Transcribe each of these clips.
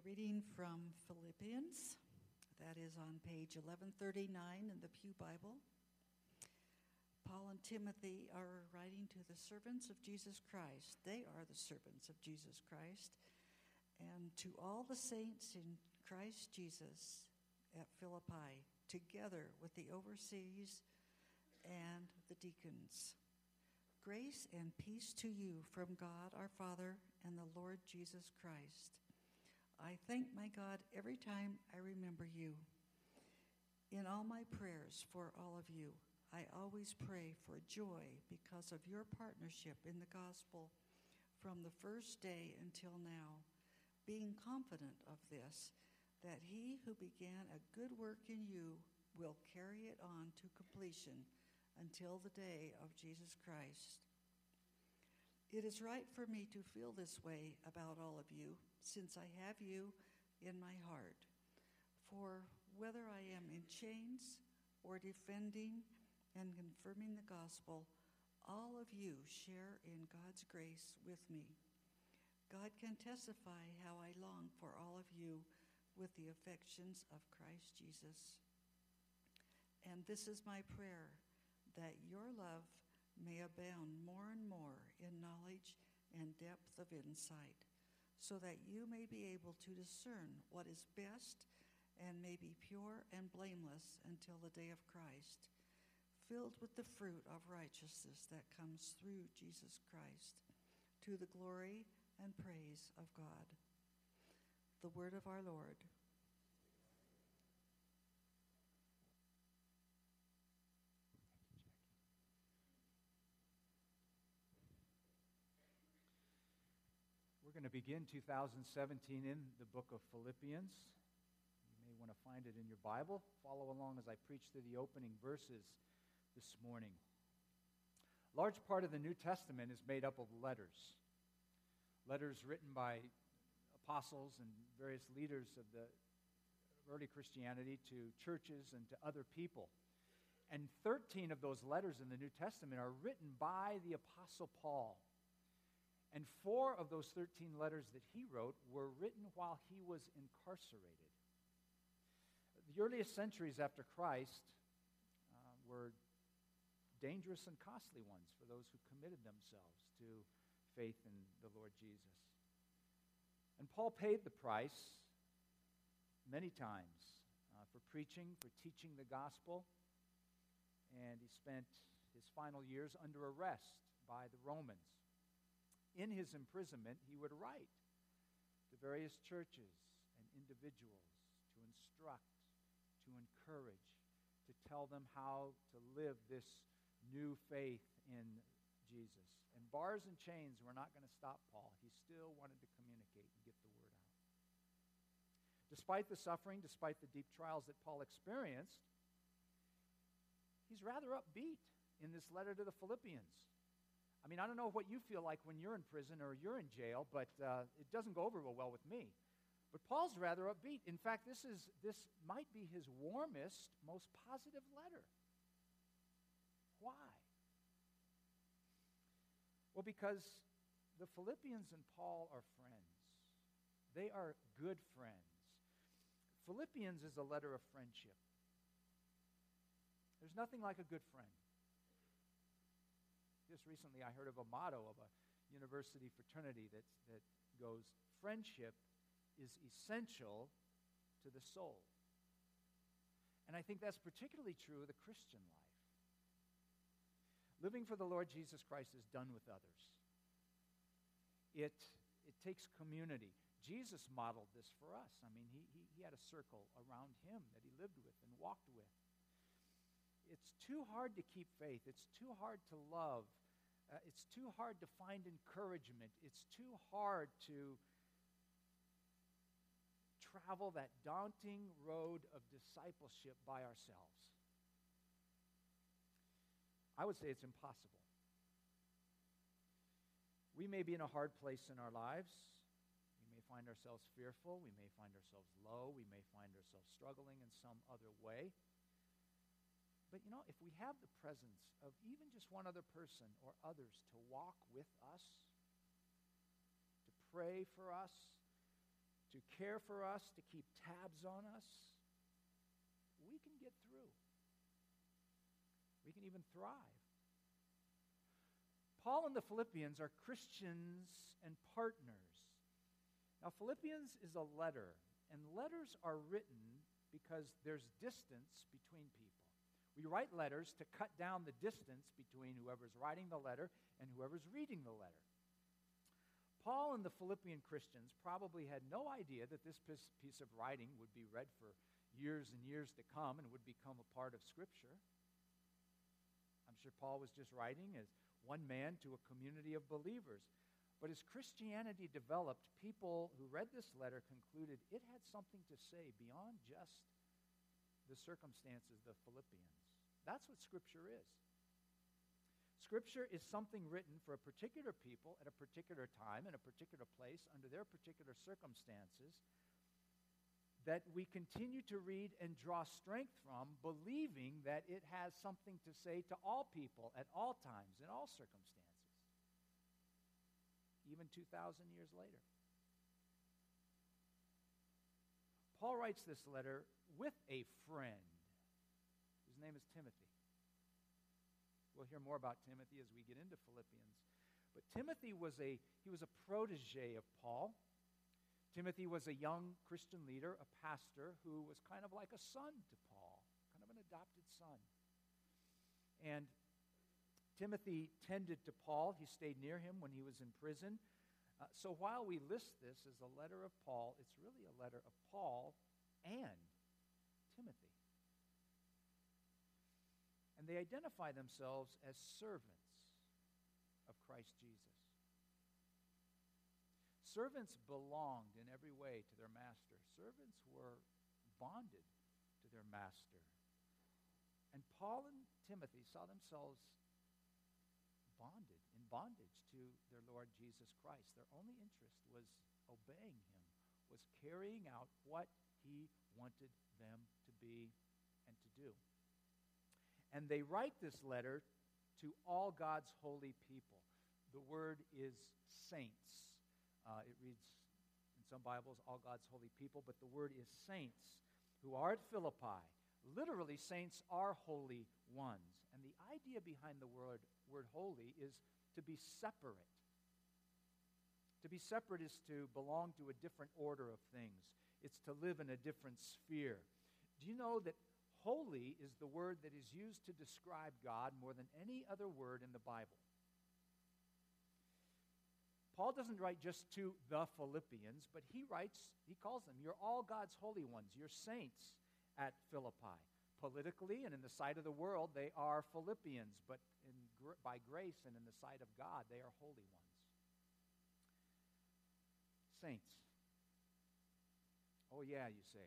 are reading from Philippians. That is on page 1139 in the Pew Bible. Paul and Timothy are writing to the servants of Jesus Christ. They are the servants of Jesus Christ. And to all the saints in Christ Jesus at Philippi, together with the overseers and the deacons. Grace and peace to you from God our Father and the Lord Jesus Christ. I thank my God every time I remember you. In all my prayers for all of you, I always pray for joy because of your partnership in the gospel from the first day until now, being confident of this, that he who began a good work in you will carry it on to completion until the day of Jesus Christ. It is right for me to feel this way about all of you, since I have you in my heart. For whether I am in chains or defending and confirming the gospel, all of you share in God's grace with me. God can testify how I long for all of you with the affections of Christ Jesus. And this is my prayer that your love may abound more and more in knowledge and depth of insight, so that you may be able to discern what is best and may be pure and blameless until the day of Christ, filled with the fruit of righteousness that comes through Jesus Christ, to the glory and praise of God. The word of our Lord. Going to begin 2017 in the book of Philippians. You may want to find it in your Bible. Follow along as I preach through the opening verses this morning. A large part of the New Testament is made up of letters. Letters written by apostles and various leaders of the early Christianity to churches and to other people. And 13 of those letters in the New Testament are written by the Apostle Paul. And four of those 13 letters that he wrote were written while he was incarcerated. The earliest centuries after Christ uh, were dangerous and costly ones for those who committed themselves to faith in the Lord Jesus. And Paul paid the price many times uh, for preaching, for teaching the gospel, and he spent his final years under arrest by the Romans in his imprisonment, he would write to various churches and individuals to instruct, to encourage, to tell them how to live this new faith in Jesus. And bars and chains were not going to stop Paul. He still wanted to communicate and get the word out. Despite the suffering, despite the deep trials that Paul experienced, he's rather upbeat in this letter to the Philippians. I mean, I don't know what you feel like when you're in prison or you're in jail, but uh, it doesn't go over real well with me. But Paul's rather upbeat. In fact, this, is, this might be his warmest, most positive letter. Why? Well, because the Philippians and Paul are friends. They are good friends. Philippians is a letter of friendship. There's nothing like a good friend. Just recently, I heard of a motto of a university fraternity that's, that goes, Friendship is essential to the soul. And I think that's particularly true of the Christian life. Living for the Lord Jesus Christ is done with others. It, it takes community. Jesus modeled this for us. I mean, he, he, he had a circle around him that he lived with and walked with. It's too hard to keep faith. It's too hard to love uh, it's too hard to find encouragement. It's too hard to travel that daunting road of discipleship by ourselves. I would say it's impossible. We may be in a hard place in our lives. We may find ourselves fearful. We may find ourselves low. We may find ourselves struggling in some other way. But you know, if we have the presence of even just one other person or others to walk with us, to pray for us, to care for us, to keep tabs on us, we can get through. We can even thrive. Paul and the Philippians are Christians and partners. Now, Philippians is a letter, and letters are written because there's distance between people. We write letters to cut down the distance between whoever's writing the letter and whoever's reading the letter. Paul and the Philippian Christians probably had no idea that this piece of writing would be read for years and years to come and would become a part of Scripture. I'm sure Paul was just writing as one man to a community of believers. But as Christianity developed, people who read this letter concluded it had something to say beyond just the circumstances of the Philippians. That's what Scripture is. Scripture is something written for a particular people at a particular time in a particular place under their particular circumstances that we continue to read and draw strength from, believing that it has something to say to all people at all times, in all circumstances, even 2,000 years later. Paul writes this letter with a friend name is Timothy. We'll hear more about Timothy as we get into Philippians. But Timothy was a he was a protege of Paul. Timothy was a young Christian leader, a pastor who was kind of like a son to Paul, kind of an adopted son. And Timothy tended to Paul. He stayed near him when he was in prison. Uh, so while we list this as a letter of Paul, it's really a letter of Paul and Timothy they identify themselves as servants of Christ Jesus. Servants belonged in every way to their master. Servants were bonded to their master. And Paul and Timothy saw themselves bonded, in bondage to their Lord Jesus Christ. Their only interest was obeying him, was carrying out what he wanted them to be and to do. And they write this letter to all God's holy people. The word is saints. Uh, it reads in some Bibles, all God's holy people, but the word is saints who are at Philippi. Literally, saints are holy ones. And the idea behind the word, word holy is to be separate. To be separate is to belong to a different order of things, it's to live in a different sphere. Do you know that Holy is the word that is used to describe God more than any other word in the Bible. Paul doesn't write just to the Philippians, but he writes, he calls them, You're all God's holy ones. You're saints at Philippi. Politically and in the sight of the world, they are Philippians, but in, by grace and in the sight of God, they are holy ones. Saints. Oh, yeah, you say.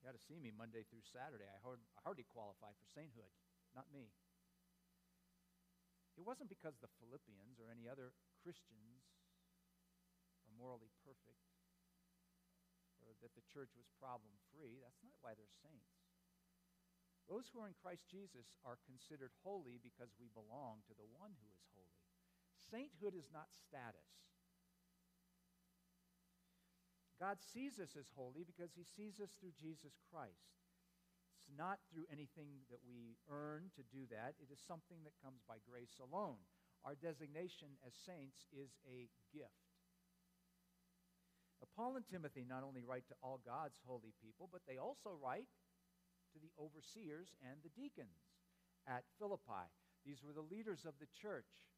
You got to see me Monday through Saturday. I, hard, I hardly qualify for sainthood. Not me. It wasn't because the Philippians or any other Christians are morally perfect or that the church was problem free. That's not why they're saints. Those who are in Christ Jesus are considered holy because we belong to the one who is holy. Sainthood is not status. God sees us as holy because he sees us through Jesus Christ. It's not through anything that we earn to do that, it is something that comes by grace alone. Our designation as saints is a gift. Now, Paul and Timothy not only write to all God's holy people, but they also write to the overseers and the deacons at Philippi. These were the leaders of the church.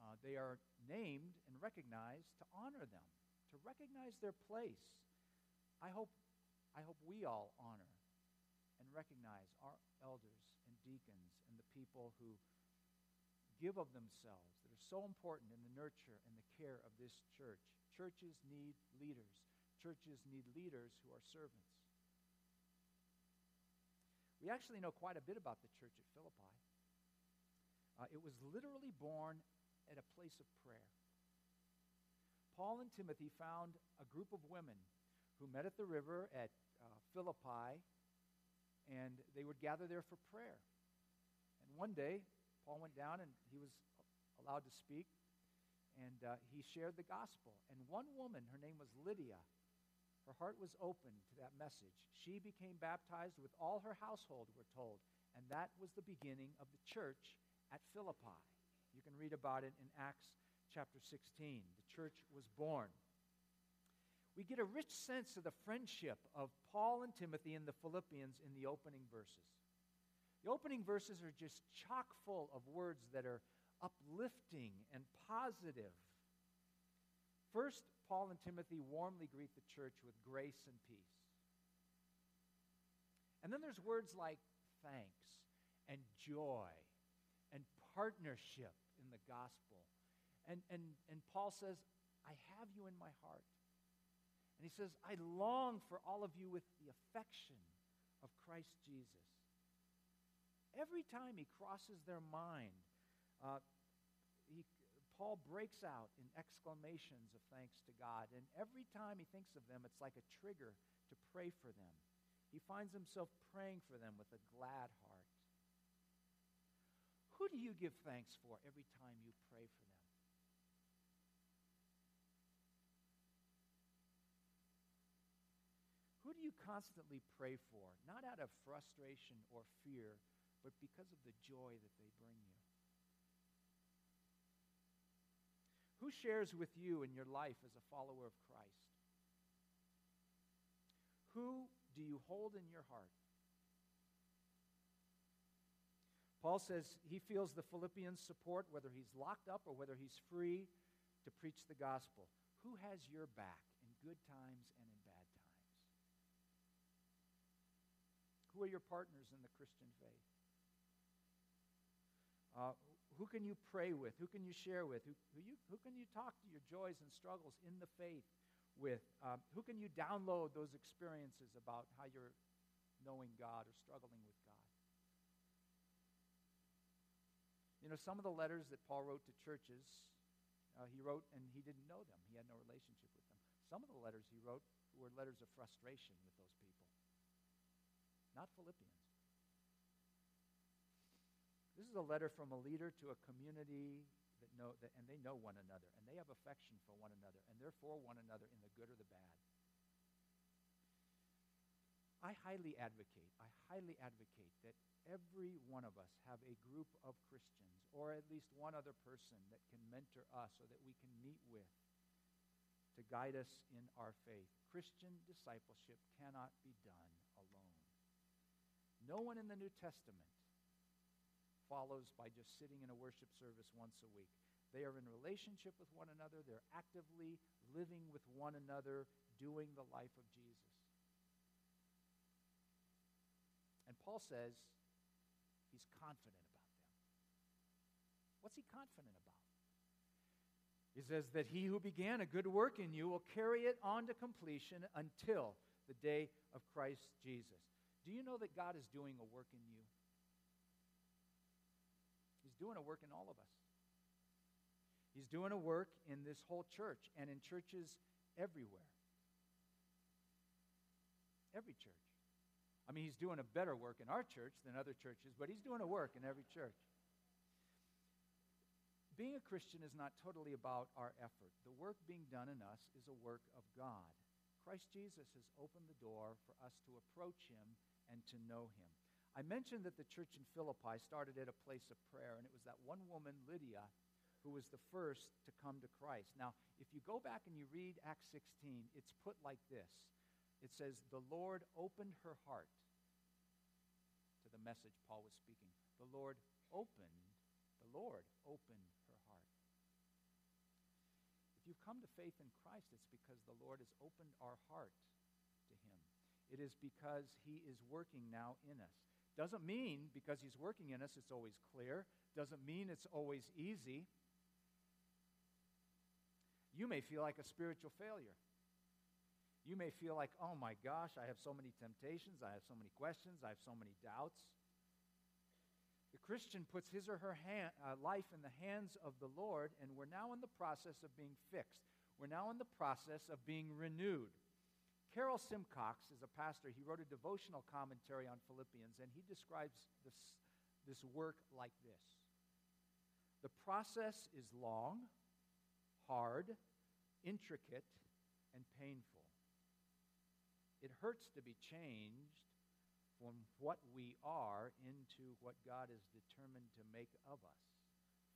Uh, they are named and recognized to honor them to recognize their place. I hope, I hope we all honor and recognize our elders and deacons and the people who give of themselves that are so important in the nurture and the care of this church. Churches need leaders. Churches need leaders who are servants. We actually know quite a bit about the church at Philippi. Uh, it was literally born at a place of prayer. Paul and Timothy found a group of women who met at the river at uh, Philippi, and they would gather there for prayer. And one day, Paul went down and he was allowed to speak, and uh, he shared the gospel. And one woman, her name was Lydia, Her heart was open to that message. She became baptized with all her household, we're told. And that was the beginning of the church at Philippi. You can read about it in Acts chapter 16. The church was born. We get a rich sense of the friendship of Paul and Timothy and the Philippians in the opening verses. The opening verses are just chock full of words that are uplifting and positive. First, Paul and Timothy warmly greet the church with grace and peace. And then there's words like thanks and joy and partnership in the gospel. And, and, and Paul says, I have you in my heart. And he says, I long for all of you with the affection of Christ Jesus. Every time he crosses their mind, uh, he, Paul breaks out in exclamations of thanks to God. And every time he thinks of them, it's like a trigger to pray for them. He finds himself praying for them with a glad heart. Who do you give thanks for every time you pray for them? Do you constantly pray for, not out of frustration or fear, but because of the joy that they bring you? Who shares with you in your life as a follower of Christ? Who do you hold in your heart? Paul says he feels the Philippians' support, whether he's locked up or whether he's free to preach the gospel. Who has your back in good times and in bad times? Who are your partners in the Christian faith? Uh, who can you pray with? Who can you share with? Who, who, you, who can you talk to your joys and struggles in the faith with? Um, who can you download those experiences about how you're knowing God or struggling with God? You know, some of the letters that Paul wrote to churches, uh, he wrote and he didn't know them. He had no relationship with them. Some of the letters he wrote were letters of frustration with those people, not Philippians. This is a letter from a leader to a community that know that, and they know one another, and they have affection for one another, and they're for one another in the good or the bad. I highly advocate, I highly advocate that every one of us have a group of Christians, or at least one other person that can mentor us or that we can meet with to guide us in our faith. Christian discipleship cannot be done. No one in the New Testament follows by just sitting in a worship service once a week. They are in relationship with one another, they're actively living with one another, doing the life of Jesus. And Paul says he's confident about them. What's he confident about? He says that he who began a good work in you will carry it on to completion until the day of Christ Jesus. Do you know that God is doing a work in you? He's doing a work in all of us. He's doing a work in this whole church and in churches everywhere. Every church. I mean, he's doing a better work in our church than other churches, but he's doing a work in every church. Being a Christian is not totally about our effort. The work being done in us is a work of God. Christ Jesus has opened the door for us to approach him and to know him. I mentioned that the church in Philippi started at a place of prayer, and it was that one woman, Lydia, who was the first to come to Christ. Now, if you go back and you read Acts 16, it's put like this it says, The Lord opened her heart to the message Paul was speaking. The Lord opened, the Lord opened. If you've come to faith in Christ, it's because the Lord has opened our heart to him. It is because he is working now in us. Doesn't mean because he's working in us it's always clear. Doesn't mean it's always easy. You may feel like a spiritual failure. You may feel like, oh my gosh, I have so many temptations, I have so many questions, I have so many doubts. Christian puts his or her hand, uh, life in the hands of the Lord, and we're now in the process of being fixed. We're now in the process of being renewed. Carroll Simcox is a pastor. He wrote a devotional commentary on Philippians, and he describes this, this work like this The process is long, hard, intricate, and painful. It hurts to be changed from what we are into what God is determined to make of us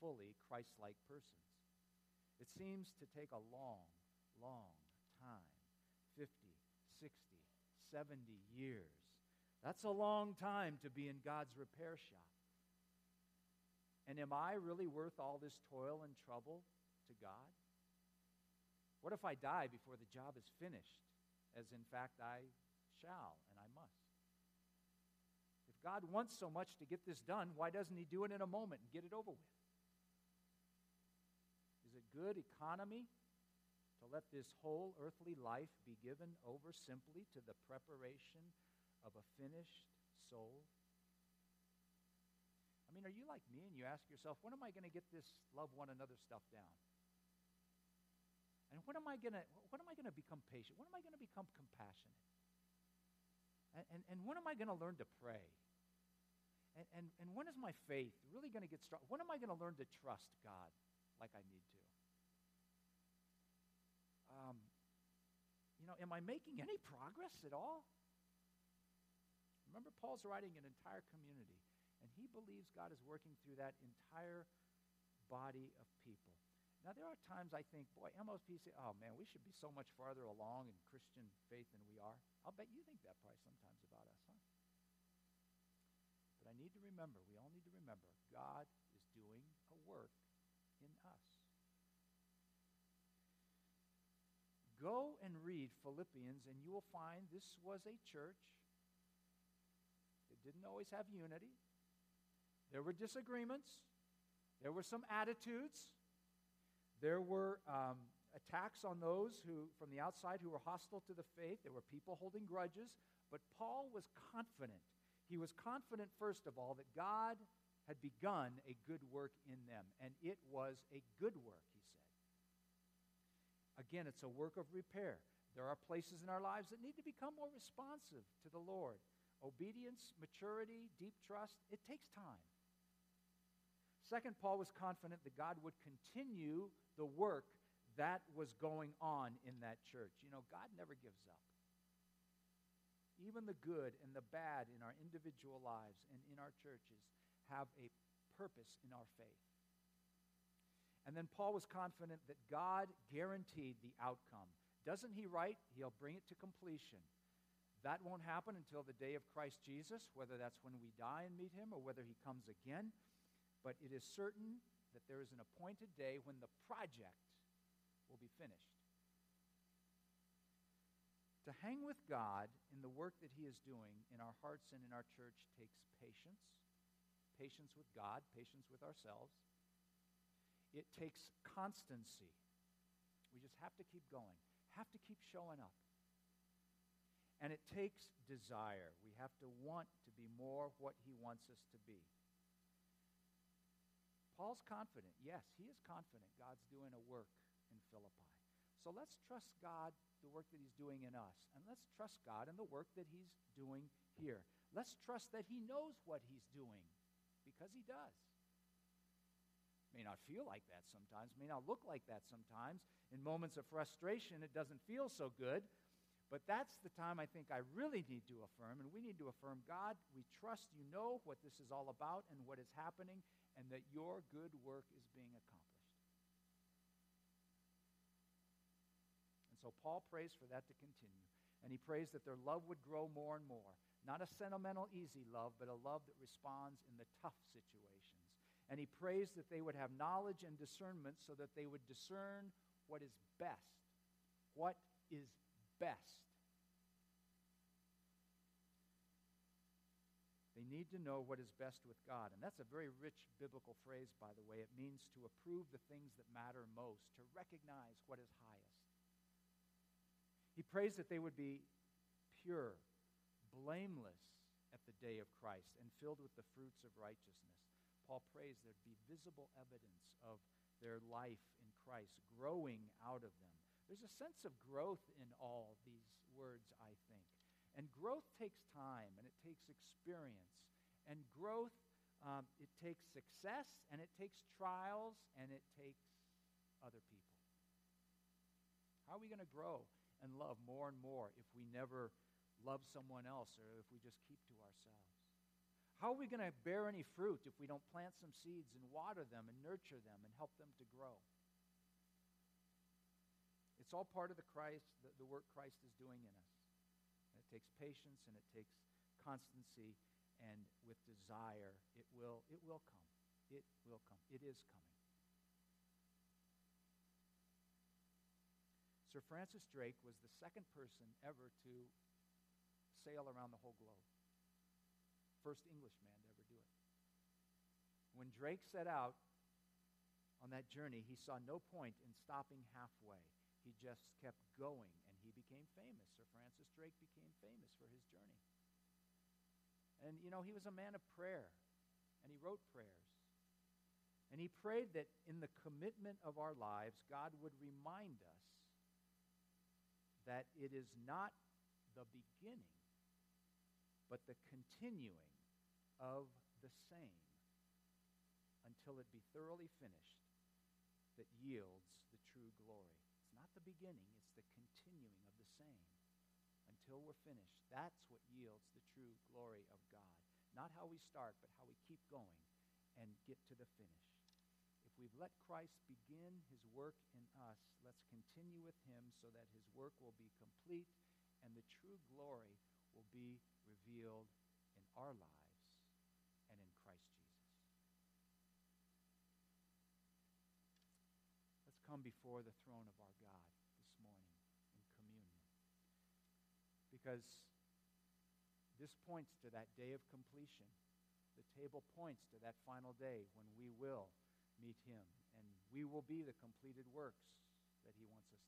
fully Christ like persons. It seems to take a long, long time 50, 60, 70 years. That's a long time to be in God's repair shop. And am I really worth all this toil and trouble to God? What if I die before the job is finished, as in fact I shall? God wants so much to get this done, why doesn't He do it in a moment and get it over with? Is it good economy to let this whole earthly life be given over simply to the preparation of a finished soul? I mean, are you like me and you ask yourself, when am I going to get this love one another stuff down? And when am I going to when am I going to become patient? When am I going to become compassionate? And, and, and when am I going to learn to pray? And, and, and when is my faith really going to get strong? When am I going to learn to trust God like I need to? Um, you know, am I making any progress at all? Remember, Paul's writing an entire community, and he believes God is working through that entire body of people. Now, there are times I think, boy, MOP say, oh man, we should be so much farther along in Christian faith than we are. I'll bet you think that probably sometimes about us, huh? I need to remember, we all need to remember, God is doing a work in us. Go and read Philippians, and you will find this was a church that didn't always have unity. There were disagreements, there were some attitudes, there were um, attacks on those who, from the outside, who were hostile to the faith. There were people holding grudges. But Paul was confident. He was confident, first of all, that God had begun a good work in them, and it was a good work, he said. Again, it's a work of repair. There are places in our lives that need to become more responsive to the Lord. Obedience, maturity, deep trust, it takes time. Second, Paul was confident that God would continue the work that was going on in that church. You know, God never gives up. Even the good and the bad in our individual lives and in our churches have a purpose in our faith. And then Paul was confident that God guaranteed the outcome. Doesn't he write, he'll bring it to completion? That won't happen until the day of Christ Jesus, whether that's when we die and meet him or whether he comes again. But it is certain that there is an appointed day when the project will be finished. To hang with God in the work that He is doing in our hearts and in our church takes patience, patience with God, patience with ourselves. It takes constancy. We just have to keep going, have to keep showing up. And it takes desire. We have to want to be more what He wants us to be. Paul's confident. Yes, he is confident God's doing a work in Philippi. So let's trust God, the work that he's doing in us. And let's trust God in the work that he's doing here. Let's trust that he knows what he's doing because he does. May not feel like that sometimes, may not look like that sometimes. In moments of frustration, it doesn't feel so good. But that's the time I think I really need to affirm, and we need to affirm God, we trust you know what this is all about and what is happening, and that your good work is being accomplished. And so Paul prays for that to continue. And he prays that their love would grow more and more. Not a sentimental, easy love, but a love that responds in the tough situations. And he prays that they would have knowledge and discernment so that they would discern what is best. What is best. They need to know what is best with God. And that's a very rich biblical phrase, by the way. It means to approve the things that matter most, to recognize what is highest. He prays that they would be pure, blameless at the day of Christ, and filled with the fruits of righteousness. Paul prays there'd be visible evidence of their life in Christ growing out of them. There's a sense of growth in all these words, I think. And growth takes time and it takes experience. And growth, um, it takes success and it takes trials and it takes other people. How are we going to grow and love more and more if we never love someone else or if we just keep to ourselves? How are we going to bear any fruit if we don't plant some seeds and water them and nurture them and help them to grow? It's all part of the Christ, the, the work Christ is doing in us. And it takes patience and it takes constancy and with desire, it will, it will come. It will come. It is coming. Sir Francis Drake was the second person ever to sail around the whole globe. First Englishman to ever do it. When Drake set out on that journey, he saw no point in stopping halfway. He just kept going, and he became famous. Sir Francis Drake became famous for his journey. And, you know, he was a man of prayer, and he wrote prayers. And he prayed that in the commitment of our lives, God would remind us that it is not the beginning, but the continuing of the same until it be thoroughly finished that yields the true glory. It's not the beginning, it's the continuing of the same until we're finished. That's what yields the true glory of God. Not how we start, but how we keep going and get to the finish. We've let Christ begin his work in us, let's continue with him so that his work will be complete and the true glory will be revealed in our lives and in Christ Jesus. Let's come before the throne of our God this morning in communion. Because this points to that day of completion. The table points to that final day when we will meet him and we will be the completed works that he wants us